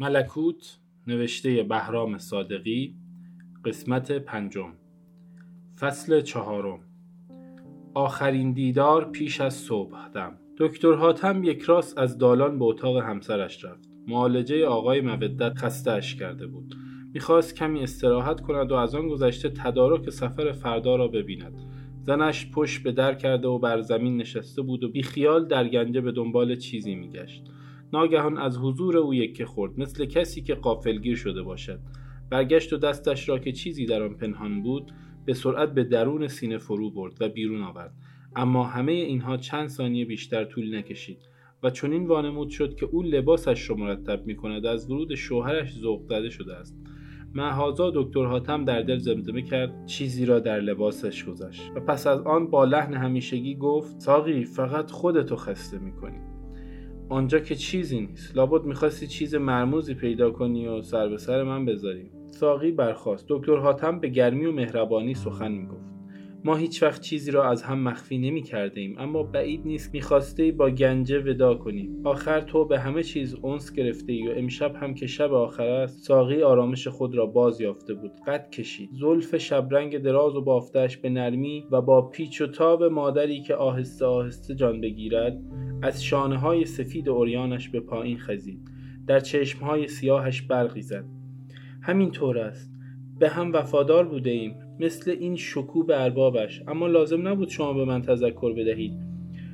ملکوت نوشته بهرام صادقی قسمت پنجم فصل چهارم. آخرین دیدار پیش از صبح دم. دکتر حاتم یک راست از دالان به اتاق همسرش رفت. معالجه آقای مودت خستهاش کرده بود. می‌خواست کمی استراحت کند و از آن گذشته تدارک سفر فردا را ببیند. زنش پشت به در کرده و بر زمین نشسته بود و بیخیال در گنجه به دنبال چیزی میگشت. ناگهان از حضور او یکه خورد مثل کسی که قافلگیر شده باشد. برگشت و دستش را که چیزی در آن پنهان بود به سرعت به درون سینه فرو برد و بیرون آورد. اما همه اینها چند ثانیه بیشتر طول نکشید و چنین وانمود شد که او لباسش را مرتب می کند از ورود شوهرش ذوق زده شده است. محازا دکتر حاتم در دل زمزمه کرد چیزی را در لباسش گذاشت و پس از آن با لحن همیشگی گفت ساقی فقط خودتو خسته می‌کنی. آنجا که چیزی نیست. لابد می‌خواستی چیز مرموزی پیدا کنی و سر به سر من بذاری. ساقی برخاست. دکتر حاتم به گرمی و مهربانی سخن می‌گفت ما هیچ وقت چیزی را از هم مخفی نمی کرده ایم اما بعید نیست می‌خواسته با گنجه ودا کنیم آخر تو به همه چیز اونس گرفته ای و امشب هم که شب آخر است ساقی آرامش خود را باز یافته بود. قد کشید. زلف شبرنگ دراز و بافتش به نرمی و با پیچ و تاب مادری که آهسته آهسته جان بگیرد از شانه های سفید اوریانش به پایین خزید. در چشم های سیاهش برقی زد. همین طور است. به هم وفادار بوده ایم. مثل این شکو به اربابش. اما لازم نبود شما به من تذکر بدهید.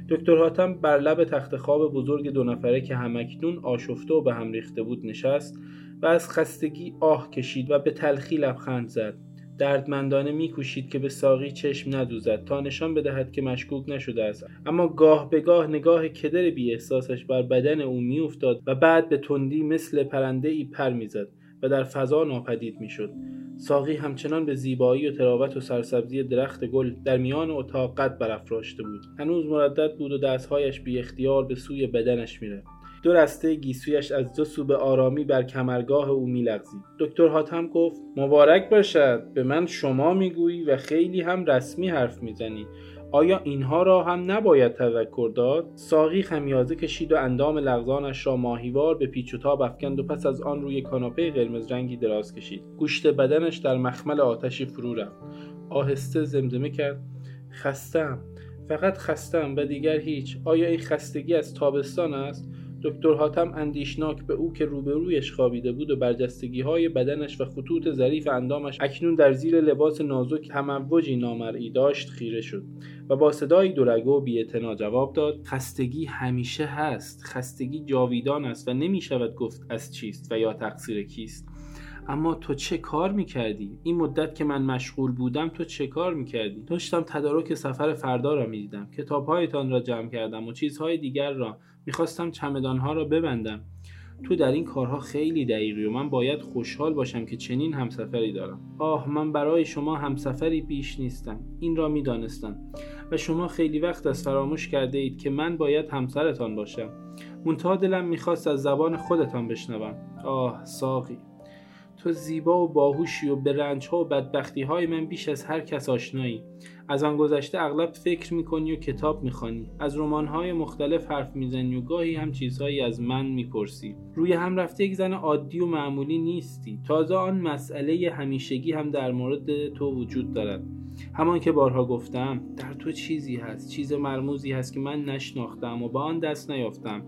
دکتر حاتم بر لب تخت خواب بزرگ دو نفره که همکنون آشفته و به هم ریخته بود نشست و از خستگی آه کشید و به تلخی لبخند زد. دردمندانه میکوشید که به ساقی چشم ندوزد تا نشان بدهد که مشکوک نشده است. اما گاه به گاه نگاه کدر بی احساسش بر بدن او میافتاد و بعد به تندی مثل پرنده ای پر می‌زد و در فضا ناپدید می‌شد. ساقی همچنان به زیبایی و تراوت و سرسبزی درخت گل در میان اتاق قد برافراشته بود. هنوز مردد بود و دستهایش بی اختیار به سوی بدنش می‌رفت. دو رسته گیسویش از دو سو به آرامی بر کمرگاه او میلغزید. دکتر حاتم گفت مبارک باشد به من شما می‌گویی و خیلی هم رسمی حرف می‌زنی. آیا اینها را هم نباید تذکر داد؟ ساقی خمیازه کشید و اندام لغزانش را ماهیوار به پیچ و تاب افکند و پس از آن روی کاناپه قرمز رنگی دراز کشید. گوشت بدنش در مخمل آتشی فرو رفت. آهسته زمزمه کرد. خستم فقط خستم و دیگر هیچ. آیا این خستگی از تابستان است؟ دکتر حاتم اندیشناک به او که روبرویش خوابیده بود و برجستگی های بدنش و خطوط ظریف اندامش اکنون در زیر لباس نازک تموجی نامرئی داشت خیره شد و با صدایی دورگو و بیاعتنا جواب داد خستگی همیشه هست خستگی جاویدان است و نمی شود گفت از چیست و یا تقصیر کیست اما تو چه کار می‌کردی؟ این مدت که من مشغول بودم تو چه کار می‌کردی؟ داشتم تدارک سفر فردا را می‌دیدم کتابهایتان را جمع کردم و چیزهای دیگر را می‌خواستم چمدانها را ببندم. تو در این کارها خیلی دقیقی و من باید خوشحال باشم که چنین همسفری دارم. آه من برای شما همسفری بیش نیستم. این را می‌دانستم. و شما خیلی وقت از فراموش کرده اید که من باید همسرتان باشم. منتها دلم می‌خواست از زبان خودتان بشنوم. آه ساقی. تو زیبا و باهوشی و به رنج ها و بدبختی های من بیش از هر کس آشنایی. از آن گذشته اغلب فکر می‌کنی و کتاب می‌خوانی. از رمان های مختلف حرف می‌زنی و گاهی هم چیزهایی از من می‌پرسی. روی هم رفته یک زن عادی و معمولی نیستی. تازه آن مسئله همیشگی هم در مورد تو وجود دارد. همان که بارها گفتم در تو چیزی هست. چیز مرموزی هست که من نشناختم و با آن دست نیافتم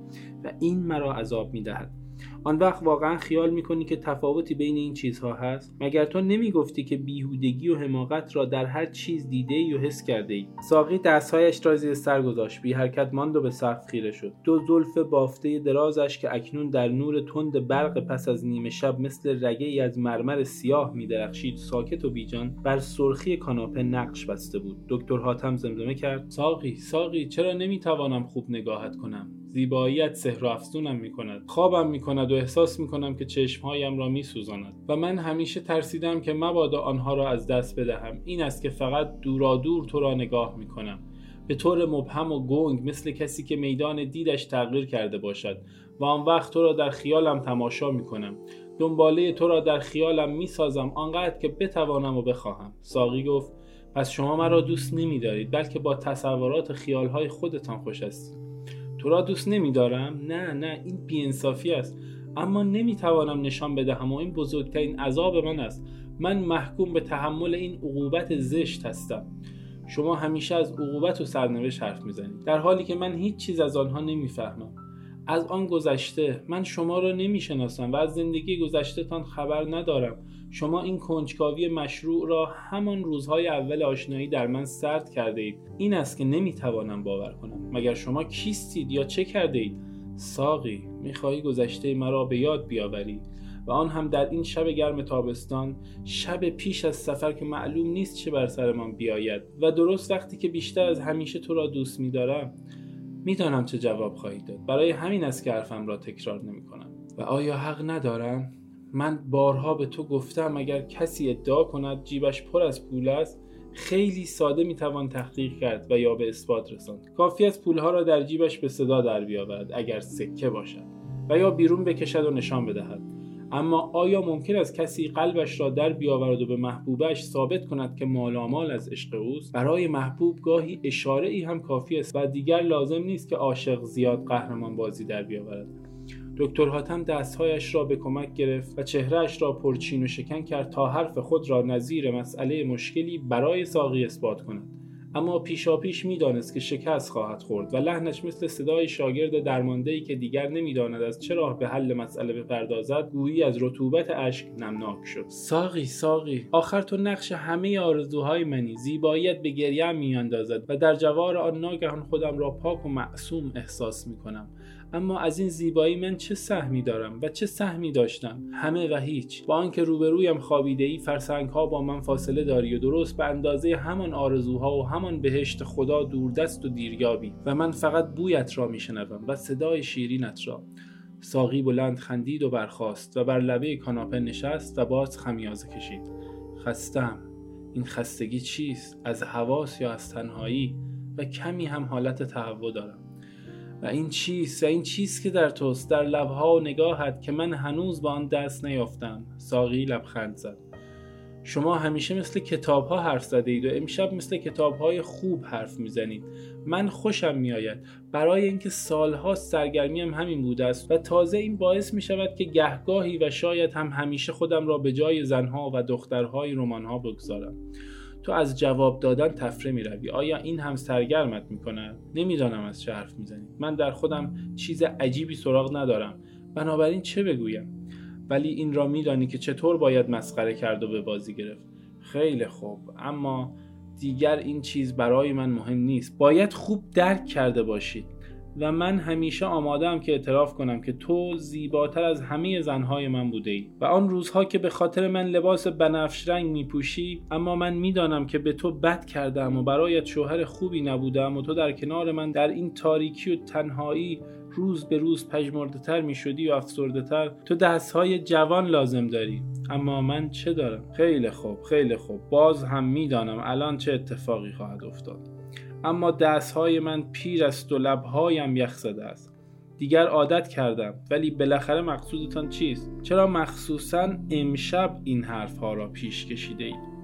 و این مرا عذاب می‌دهد. آن وقت واقعا خیال می‌کنی که تفاوتی بین این چیزها هست؟ مگر تو نمی‌گفتی که بیهودگی و حماقت را در هر چیز دیده ای و حس کرده ای ساقی دستهایش را زیر سر گذاشت. بی حرکت ماند و به سقف خیره شد. دو زلف بافته درازش که اکنون در نور تند برق پس از نیمه شب مثل رگه ای از مرمر سیاه میدرخشید. ساکت و بیجان بر سرخی کاناپه نقش بسته بود. دکتر حاتم زمزمه کرد. ساقی ساقی چرا نمی‌توانم خوب نگاهت کنم؟ زیباییت سحر و افزونم می‌کند. خوابم می‌کند و احساس می‌کنم که چشمهایم را میسوزاند و من همیشه ترسیدم که مبادا آنها را از دست بدهم. این است که فقط دورا دور تو را نگاه می‌کنم. به طور مبهم و گنگ مثل کسی که میدان دیدش تغییر کرده باشد و آن وقت تو را در خیالم تماشا می‌کنم. دنباله تو را در خیالم می‌سازم آنقدر که بتوانم و بخواهم. ساقی گفت پس شما مرا دوست نمیدارید بلکه با تصورات خیالهای خودتان خوش هستید. تو را دوست نمیدارم؟ نه نه این بیانصافی است. اما نمی‌توانم نشان بدهم و این بزرگترین عذاب من است. من محکوم به تحمل این عقوبت زشت هستم. شما همیشه از عقوبت و سرنوشت حرف می‌زنید. در حالی که من هیچ چیز از آنها نمی‌فهمم. از آن گذشته من شما را نمی‌شناسم و از زندگی گذشتهتان خبر ندارم. شما این کنجکاوی مشروع را همان روزهای اول آشنایی در من سرد کرده اید. این است که نمی‌توانم باور کنم. مگر شما کیستید یا چه کرده اید؟ ساقی می‌خواهی گذشته مرا به یاد بیاوری و آن هم در این شب گرم تابستان شب پیش از سفر که معلوم نیست چه بر سرمان بیاید و درست وقتی که بیشتر از همیشه تو را دوست میدارم می‌دانم چه جواب خواهید داد. برای همین است که حرفم را تکرار نمی کنم و آیا حق ندارم؟ من بارها به تو گفتم اگر کسی ادعا کند جیبش پر از پول است خیلی ساده می‌توان تحقیق کرد و یا به اثبات رساند. کافی از پولها را در جیبش به صدا در بیاورد اگر سکه باشد و یا بیرون بکشد و نشان بدهد. اما آیا ممکن است کسی قلبش را در بیاورد و به محبوبش ثابت کند که مالامال از عشق اوست؟ برای محبوب گاهی اشاره ای هم کافی است و دیگر لازم نیست که عاشق زیاد قهرمان بازی در بیاورد. دکتر حاتم دستهایش را به کمک گرفت و چهرهش را پرچین و شکن کرد تا حرف خود را نظیر مسئله مشکلی برای ساقی اثبات کند. اما پیشاپیش می‌دانست که شکست خواهد خورد و لحنش مثل صدای شاگرد درمانده که دیگر نمی‌داند از چه راه به حل مسئله بپردازد گویی از رطوبت اشک نمناک شد. ساقی ساقی آخر تو نقش همه آرزوهای منی. زیباییت به گریه میاندازد و در جوار آن ناگهان خودم را پاک و معصوم احساس می‌کنم. اما از این زیبایی من چه سهمی دارم و چه سهمی داشتم؟ همه و هیچ. با آنکه روبرویم خوابیده ای فرسنگ ها با من فاصله داری و درست به اندازه همان آرزوها و همان بهشت خدا دوردست و دیریابی و من فقط بویت را میشنوم و صدای شیرینت را. ساقی بلند خندید و برخاست و بر لبه کاناپه نشست و باز خمیازه کشید. خستم این خستگی چیست؟ از حواس یا از تنهایی؟ و کمی هم حالت تهوع دارم. و این چیست و این چیست که در توست؟ در لبها و نگاهت که من هنوز با آن دست نیافتم. ساقی لبخند زد. شما همیشه مثل کتاب ها حرف زده اید و امشب مثل کتاب های خوب حرف می‌زنید. من خوشم میآید. برای اینکه سالها سرگرمیم همین بوده است و تازه این باعث می شود که گهگاهی و شاید هم همیشه خودم را به جای زنها و دخترهای رمانها بگذارم. تو از جواب دادن تفره می روی آیا این هم سرگرمت می کند؟ نمی‌دانم از چه حرف می‌زنی. من در خودم چیز عجیبی سراغ ندارم. بنابراین چه بگویم؟ ولی این را میدانی که چطور باید مسخره کرد و به بازی گرفت. خیلی خوب. اما دیگر این چیز برای من مهم نیست. باید خوب درک کرده باشی. و من همیشه آمادم که اعتراف کنم که تو زیباتر از همه زنهای من بوده ای و آن روزها که به خاطر من لباس بنفش رنگ می پوشی اما من می‌دانم که به تو بد کردم و برایت شوهر خوبی نبودم و تو در کنار من در این تاریکی و تنهایی روز به روز پژمرده تر می شدی و افسرده تر تو دستهای جوان لازم داری. اما من چه دارم؟ خیلی خوب خیلی خوب. باز هم می‌دانم الان چه اتفاقی خواهد افتاد. اما دستهای من پیر است و لبهایم یخ زده است. دیگر عادت کردم ولی بالاخره مقصودتان چیست؟ چرا مخصوصا امشب این حرفها را پیش کشیده اید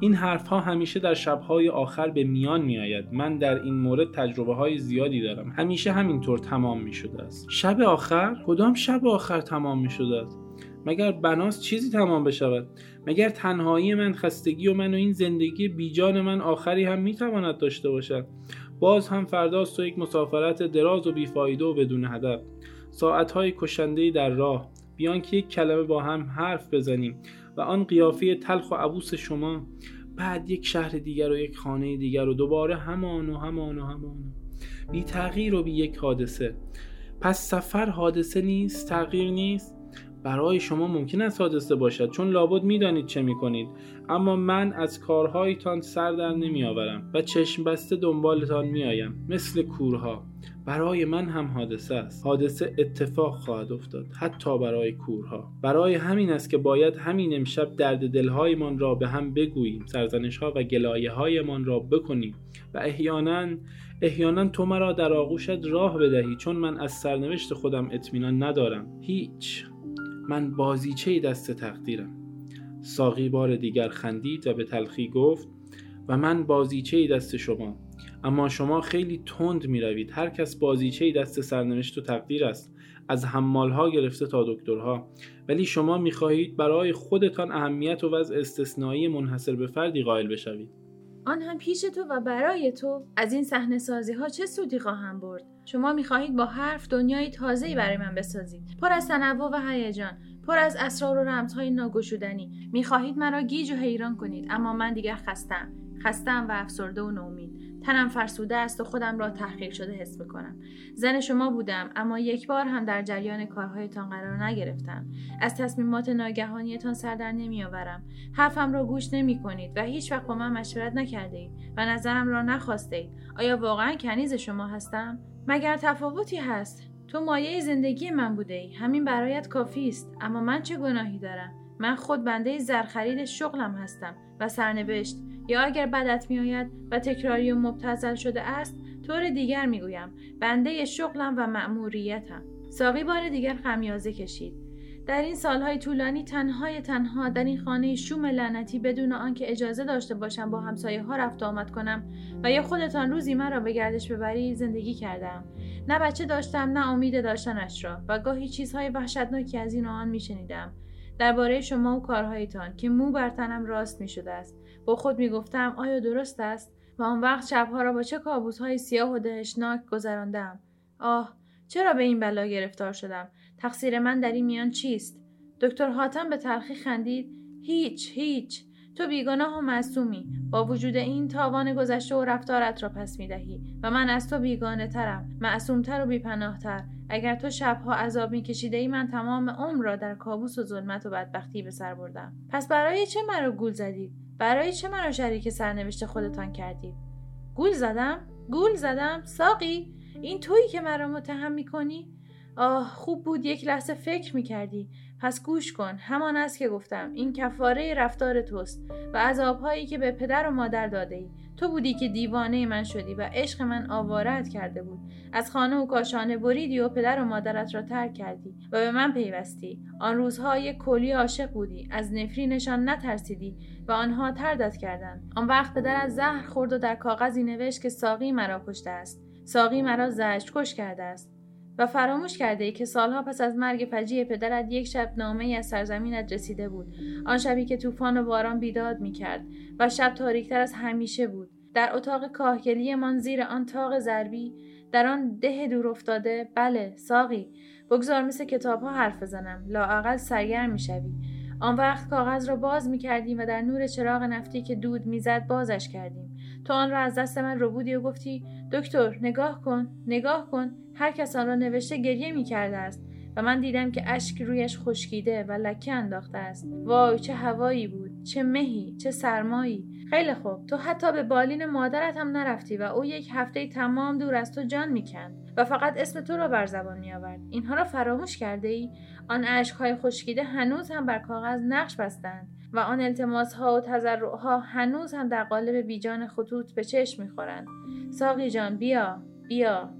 این حرفها همیشه در شبهای آخر به میان می آید. من در این مورد تجربه های زیادی دارم. همیشه همینطور تمام می شده است. شب آخر؟ کدام شب آخر تمام می شده است؟ مگر بناس چیزی تمام بشود؟ مگر تنهایی من خستگی و من و این زندگی بیجان من آخری هم می‌تواند داشته باشد؟ باز هم فرداست تو یک مسافرت دراز و بیفایده و بدون هدف. ساعتهای کشنده در راه. بیان که یک کلمه با هم حرف بزنیم و آن قیافه تلخ و عبوس شما بعد یک شهر دیگر و یک خانه دیگر و دوباره همان و همان و همان بی تغییر و بی یک حادثه. پس سفر حادثه نیست تغییر نیست؟ برای شما ممکن است حادثه باشد چون لابد می‌دانید چه می‌کنید. اما من از کارهایتان سر در نمیآورم و چشم بسته دنبالتان میآیم مثل کورها. برای من هم حادثه است. حادثه اتفاق خواهد افتاد حتی برای کورها. برای همین است که باید همین امشب درد دلهایمان را به هم بگوییم سرزنش ها و گلایه هایمان را بکنیم و احیانا احیانا تو مرا در آغوشت راه بدهی چون من از سرنوشت خودم اطمینان ندارم. هیچ. من بازیچه دست تقدیرم. ساقی بار دیگر خندید و به تلخی گفت و من بازیچه دست شما. اما شما خیلی تند می روید هر کس بازیچه دست سرنوشت و تقدیر است. از حمالها گرفته تا دکترها. ولی شما می‌خواهید برای خودتان اهمیت و وضع استثنایی منحصر به فردی قائل بشوید. آن هم پیش تو و برای تو. از این صحنه سازی ها چه سودی خواهم برد؟ شما می‌خواهید با حرف دنیای تازه‌ای برای من بسازید. پر از تنوع و هیجان پر از اسرار و رمزهای ناگشودنی. می‌خواهید مرا گیج و حیران کنید اما من دیگر خستم خستم و افسرده و نومید تنم فرسوده است و خودم را تحقیر شده حس می‌کنم. زن شما بودم اما یک بار هم در جریان کارهایتان قرار نگرفتم. از تصمیمات ناگهانیتان سر در نمیآورم. حرفم را گوش نمی کنید و هیچ وقت با من مشورت نکرده اید و نظرم را نخواسته اید آیا واقعا کنیز شما هستم؟ مگر تفاوتی هست؟ تو مایه زندگی من بوده ای همین برایت کافی است. اما من چه گناهی دارم؟ من خود بنده زرخرید شغلم هستم و سرنوشت. یا اگر بدت میآید و تکراری و مبتزل شده است طور دیگر می‌گویم بنده شغلم و مأموریتم. ساقی بار دیگر خمیازه کشید. در این سالهای طولانی تنهای تنها در این خانه شوم لعنتی بدون آنکه اجازه داشته باشم با همسایه ها رفت آمد کنم و یا خودتان روزی مرا به گردش ببری زندگی کردم. نه بچه داشتم نه امید داشتنش را و گاهی چیزهای وحشتناکی از این و آن میشنیدم. درباره شما و کارهایتان که مو بر تنم راست می شده است. با خود می گفتم آیا درست است؟ و آن وقت شبها را با چه های سیاه و دهشناک گذراندم. آه چرا به این بلا گرفتار شدم؟ تقصیر من در این میان چیست؟ دکتر حاتم به تلخی خندید. هیچ هیچ. تو بیگناه و معصومی. با وجود این تاوان گذشته و رفتارت را پس می دهی و من از تو بیگانه ترم. معصومتر و بیپناهتر. اگر تو شبها عذاب میکشیده ای من تمام عمر را در کابوس و ظلمت و بدبختی به سر بردم. پس برای چه مرا گول زدید برای چه مرا شریک سرنوشت خودتان کردید گول زدم؟ گول زدم؟ ساقی این تویی که مرا متهم می‌کنی؟ آه خوب بود یک لحظه فکر می‌کردی. پس گوش کن همان است که گفتم این کفاره رفتار توست و عذابهایی که به پدر و مادر داده ای تو بودی که دیوانه من شدی و عشق من آوارت کرده بود. از خانه و کاشانه بریدی و پدر و مادرت را ترک کردی و به من پیوستی. آن روزها یک کلی عاشق بودی. از نفرینشان نترسیدی و آنها تردت کردند. آن وقت پدر از زهر خورد و در کاغذی نوشت که ساقی مرا کشته است. ساقی مرا زشت کش کرده است. و فراموش کرده ای که سالها پس از مرگ فجیع پدرت یک شب نامه ای از سرزمینت رسیده بود. آن شبی که طوفان و باران بیداد می کرد و شب تاریکتر از همیشه بود. در اتاق کاهگلیمان زیر آن تاق ضربی در آن ده دور افتاده بله ساقی. بگذار مثل کتاب ها حرف بزنم. لااقل سرگرم می‌شوی. آن وقت کاغذ را باز می کردیم و در نور چراغ نفتی که دود می‌زد بازش کردیم. تو آن را از دست من ربودی و گفتی دکتر نگاه کن نگاه کن هر کس آن را نوشته گریه می کرده است و من دیدم که اشک رویش خشکیده و لکه انداخته است. وای چه هوایی بود چه مهی چه سرمایی. خیلی خوب تو حتی به بالین مادرت هم نرفتی و او یک هفته تمام دور از تو جان می‌کند و فقط اسم تو را بر زبان میآورد. اینها را فراموش کرده ای؟ آن اشکهای خشکیده هنوز هم بر کاغذ نقش بستند. و آن التماس ها و تضرع هنوز هم در قالب بیجان خطوط به چشم می‌خورند. ساقی جان بیا بیا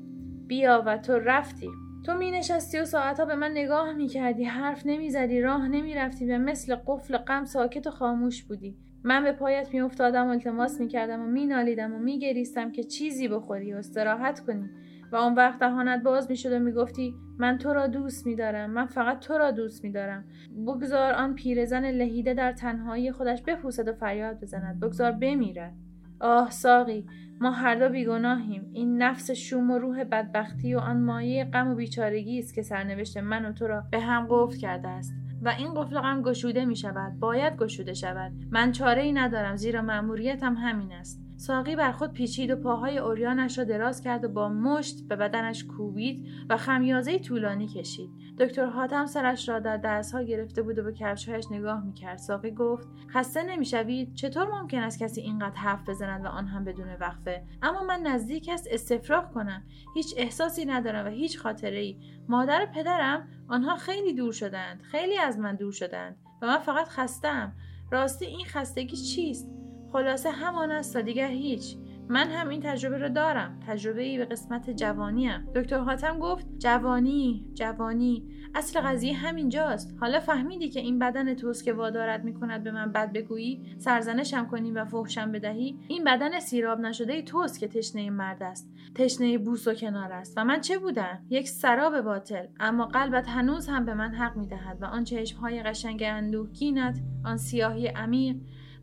بیا و تو رفتی. تو می نشستی و ساعتها به من نگاه می کردی حرف نمی زدی راه نمی رفتی و مثل قفل غم ساکت و خاموش بودی. من به پایت می افتادم و التماس می کردم و می نالیدم و می گریستم که چیزی بخوری و استراحت کنی. و آن وقت دهانت باز می شد و می گفتی من تو را دوست می دارم من فقط تو را دوست می دارم بگذار آن پیرزن لهیده در تنهایی خودش بپوسد و فریاد بزند. بگذار بمیرد. آه ساقی ما هر دو بیگناهیم. این نفس شوم و روح بدبختی و آن مایه غم و بیچارگی است که سرنوشت من و تو را به هم قفل کرده است و این قفل غم گشوده می شود باید گشوده شود. من چاره ای ندارم زیرا مأموریتم همین است. ساقی بر خود پیچید و پاهای اوریانش را دراز کرد و با مشت به بدنش کوبید و خمیازه طولانی کشید. دکتر حاتم سرش را در دستها گرفته بود و به کفشهایش نگاه می‌کرد. ساقی گفت خسته نمی‌شوید؟ چطور ممکن است کسی اینقدر حرف بزند و آن هم بدون وقفه؟ اما من نزدیک است استفراغ کنم. هیچ احساسی ندارم و هیچ خاطره ای مادر پدرم آنها خیلی دور شدند. خیلی از من دور شدند و من فقط خستم راستی این خستگی چیست؟ خلاصه همان است و دیگر هیچ. من هم این تجربه رو دارم. تجربه ای به قسمت جوانیم دکتر حاتم گفت جوانی جوانی. اصل قضیه همینجاست. حالا فهمیدی که این بدن توست که وادارت می‌کند به من بد بگویی؟ سرزنشم کنی و فحشم بدهی؟ این بدن سیراب نشده توست که تشنه مرد است. تشنه بوس و کنار است. و من چه بودم؟ یک سراب باطل. اما قلبت هنوز هم به من حق می‌دهد و آن چشمهای قشنگ اندوهگینت آن سیاهی عمیق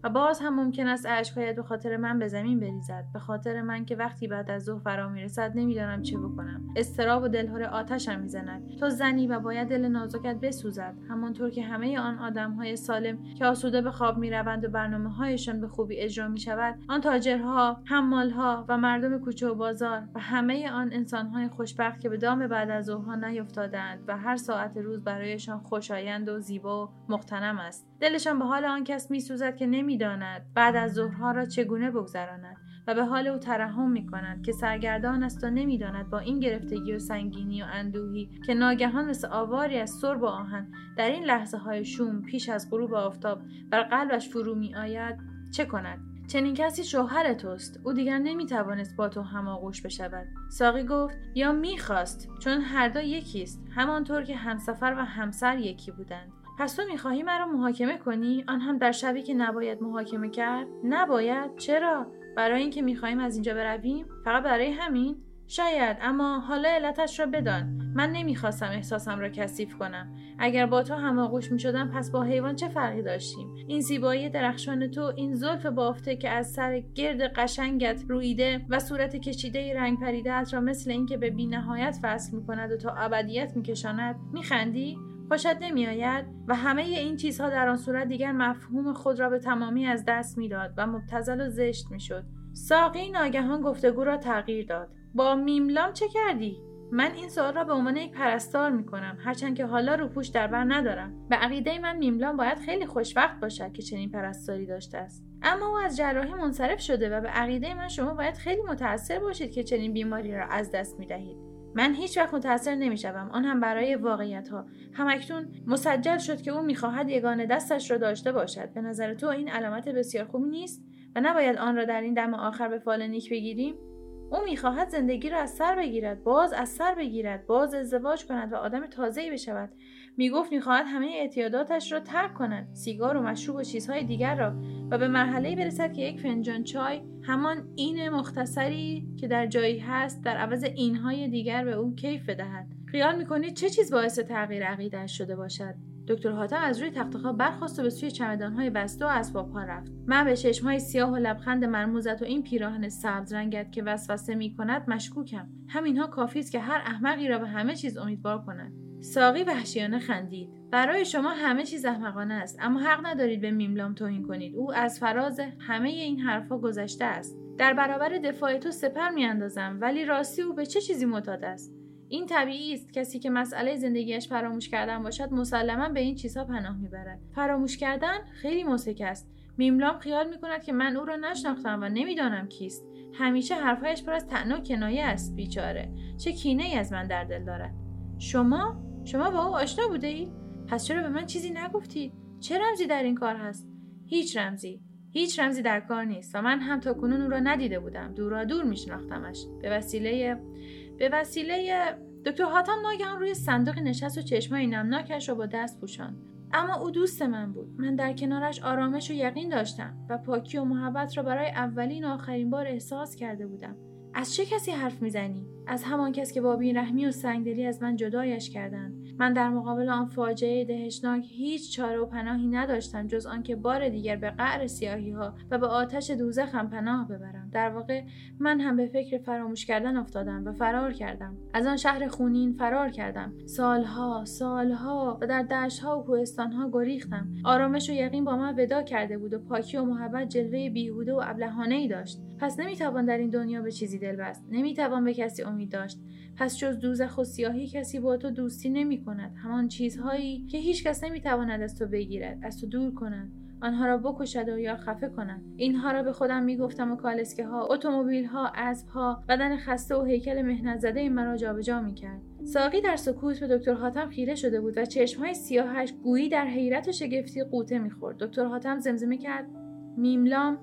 و باز هم ممکن است اشکهایت به خاطر من به زمین بریزد. به خاطر من که وقتی بعد از ظهر فرا می‌رسد نمی‌دانم چه بکنم. اضطراب و دلهره آتشم می‌زند. تو زنی و باید دل نازکت بسوزد. همانطور که همه آن آدمهای سالم که آسوده به خواب می‌روند و برنامه هایشان به خوبی اجرا می شود آن تاجرها حمالها و مردم کوچه و بازار و همه آن انسانهای خوشبخت که به دام بعد از ظهرها نیفتادند و هر ساعت روز برایشان خوشایند و زیبا و مختنم است. دلشان به حال آن کس میسوزد که نمی‌داند بعد از ظهرها را چگونه بگذراند و به حال او ترحم می کند که سرگردان است و نمی‌داند با این گرفتگی و سنگینی و اندوهی که ناگهان مثل آواری از سرب و آهن در این لحظه های شوم پیش از غروب آفتاب بر قلبش فرو می آید چه کند؟ چنین کسی شوهر توست. او دیگر نمی‌توانست با تو هماغوش بشود. ساقی گفت یا می‌خواست چون هر دو یکیست همانطور که همسفر و همسر یکی بودند. پس تو می‌خواهی مرا محاکمه کنی؟ آن هم در شبی که نباید محاکمه کرد؟ نباید. چرا؟ برای اینکه می‌خواهیم از اینجا برویم؟ فقط برای همین؟ شاید. اما حالا علتش را بدان. من نمی‌خواستم احساسم را کثیف کنم. اگر با تو هماغوش می‌شدم پس با حیوان چه فرقی داشتیم؟ این زیبایی درخشان تو این زلف بافته که از سر گرد قشنگت رویده و صورت کشیده رنگ پریده را مثل اینکه به بینهایت فصل می‌کند و تا ابدیت میکشاند میخندی؟ خوشت نمیآید و همه این چیزها در آن صورت دیگر مفهوم خود را به تمامی از دست می‌داد و مبتزل و زشت می‌شد. ساقی ناگهان گفتگو را تغییر داد. با میملام چه کردی؟ من این سوال را به عنوان یک پرستار می کنم هرچند که حالا روپوش در بر ندارم. به عقیده من میملان باید خیلی خوشوقت باشد که چنین پرستاری داشته است. اما او از جراحی منصرف شده و به عقیده من شما باید خیلی متاثر باشید که چنین بیماری را از دست می دهید من هیچ وقت متاثر نمی‌شوم. آن هم برای واقعیت ها همکنون مسجل شد که او می‌خواهد یگانه دستش را داشته باشد. به نظر تو این علامت بسیار خوبی نیست و نباید آن را در این دم آخر به فال نیک بگیریم؟ او می‌خواهد زندگی را از سر بگیرد باز از سر بگیرد باز ازدواج کند و آدم تازه‌ای بشود. می‌گفت می‌خواهد همه اعتیاداتش را ترک کند سیگار و مشروب و چیزهای دیگر را و به مرحله برسد که یک فنجان چای همان این مختصری که در جایی هست در عوض اینهای دیگر به او کیف بدهد. خیال می‌کنید چه چیز باعث تغییر عقیدهاش شده باشد؟ دکتر حاتم از روی تخت خواب برخاست و به سوی چمدانهای بسته و اسبابها رفت. من به چشمهای سیاه و لبخند مرموزت و این پیراهن سبز رنگت که وسوسه می کند مشکوکم. همینها کافی است که هر احمقی را به همه چیز امیدوار کند. ساقی وحشیانه خندید. برای شما همه چیز احمقانه است اما حق ندارید به میملام توهین کنید. او از فراز همه این حرفها گذشته است. در برابر دفاع تو سپر میاندازم ولی راستی او به چه چیزی معتاد است؟ این طبیعی است. کسی که مسئله زندگیش فراموش کردن باشد مسلما به این چیزها پناه می‌برد. فراموش کردن خیلی موسک است. میملام خیال می‌کند که من او را نشناختم و نمی‌دانم کیست. همیشه حرفهایش پر از و کنایه است بیچاره. چه کینه ای از من در دل دارد. شما شما با او آشنا بوده اید پس چرا به من چیزی نگفتید چه رمزی در این کار هست؟ هیچ رمزی. هیچ رمزی در کار نیست و من هم تا کنون او را ندیده بودم. دورا دور میشناختمش. به وسیله به وسیله دکتر حاتم ناگهان روی صندوق نشست و چشمای نمناکش را با دست پوشاند. اما او دوست من بود. من در کنارش آرامش و یقین داشتم و پاکی و محبت را برای اولین و آخرین بار احساس کرده بودم. از چه کسی حرف می‌زنی؟ از همان کس که با بیرحمی و سنگدلی از من جدایش کردند. من در مقابل آن فاجعه دهشناک هیچ چاره و پناهی نداشتم جز آنکه بار دیگر به قعر سیاهی ها و به آتش دوزخم پناه ببرم. در واقع من هم به فکر فراموش کردن افتادم و فرار کردم. از آن شهر خونین فرار کردم. سالها سالها و در دشتها و کوهستانها گریختم. آرامش و یقین با من ودا کرده بود و پاکی و محبت جلوه بیهوده و ابلهانه ای داشت. پس نمی‌توان در این دنیا به چیزی دل بست نمی‌توان به کسی امید داشت. پس جز دوزخ و سیاهی کسی با تو دوستی نمی کند. همان چیزهایی که هیچ کس نمی تواند از تو بگیرد از تو دور کند. آنها را بکشد و یا خفه کند. اینها را به خودم می‌گفتم و کالسکه ها اتومبیل ها اسب ها بدن خسته و هیکل مهنت زده مرا جابجا می‌کرد ساقی در سکوت به دکتر حاتم خیره شده بود و چشمهای سیاهش گویی در حیرت و شگفتی قوطه می‌خورد دکتر حاتم زمزمه کرد. میملام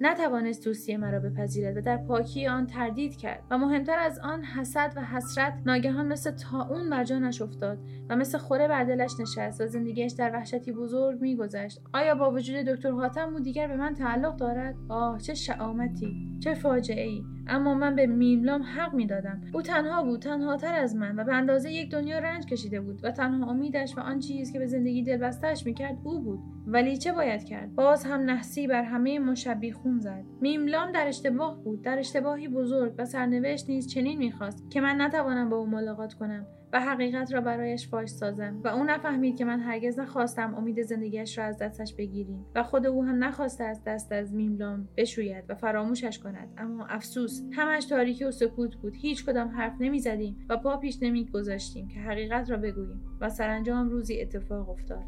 نتوانست دوستی مرا بپذیرد و در پاکی آن تردید کرد و مهمتر از آن حسد و حسرت ناگهان مثل تاون بر جانش افتاد و مثل خوره بر دلش نشست و زندگیش در وحشتی بزرگ میگذشت. آیا با وجود دکتر حاتم او دیگر به من تعلق دارد؟ آه چه شعامتی چه فاجعه ای اما من به میملام حق می‌دادم. او تنها بود تنها تر از من و به اندازه یک دنیا رنج کشیده بود و تنها امیدش و آن چیز که به زندگی دلبستهاش می‌کرد او بود. ولی چه باید کرد؟ باز هم نحسی بر همه مشبی خون زد. میملام در اشتباه بود در اشتباهی بزرگ و سرنوشت نیز چنین می‌خواست که من نتوانم با او ملاقات کنم. و حقیقت را برایش فاش سازم. و او نفهمید که من هرگز نخواستم امید زندگیش را از دستش بگیرم. و خود او هم نخواسته دست از میم لام بشوید و فراموشش کند. اما افسوس همش تاریکی و سکوت بود. هیچ کدام حرف نمی‌زدیم و پا پیش نمیگذاشتیم که حقیقت را بگوییم و سرانجام روزی اتفاق افتاد.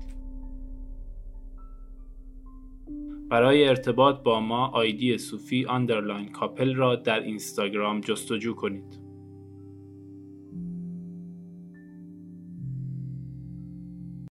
برای ارتباط با ما آیدی صوفی underline کاپل را در اینستاگرام جستجو کنید.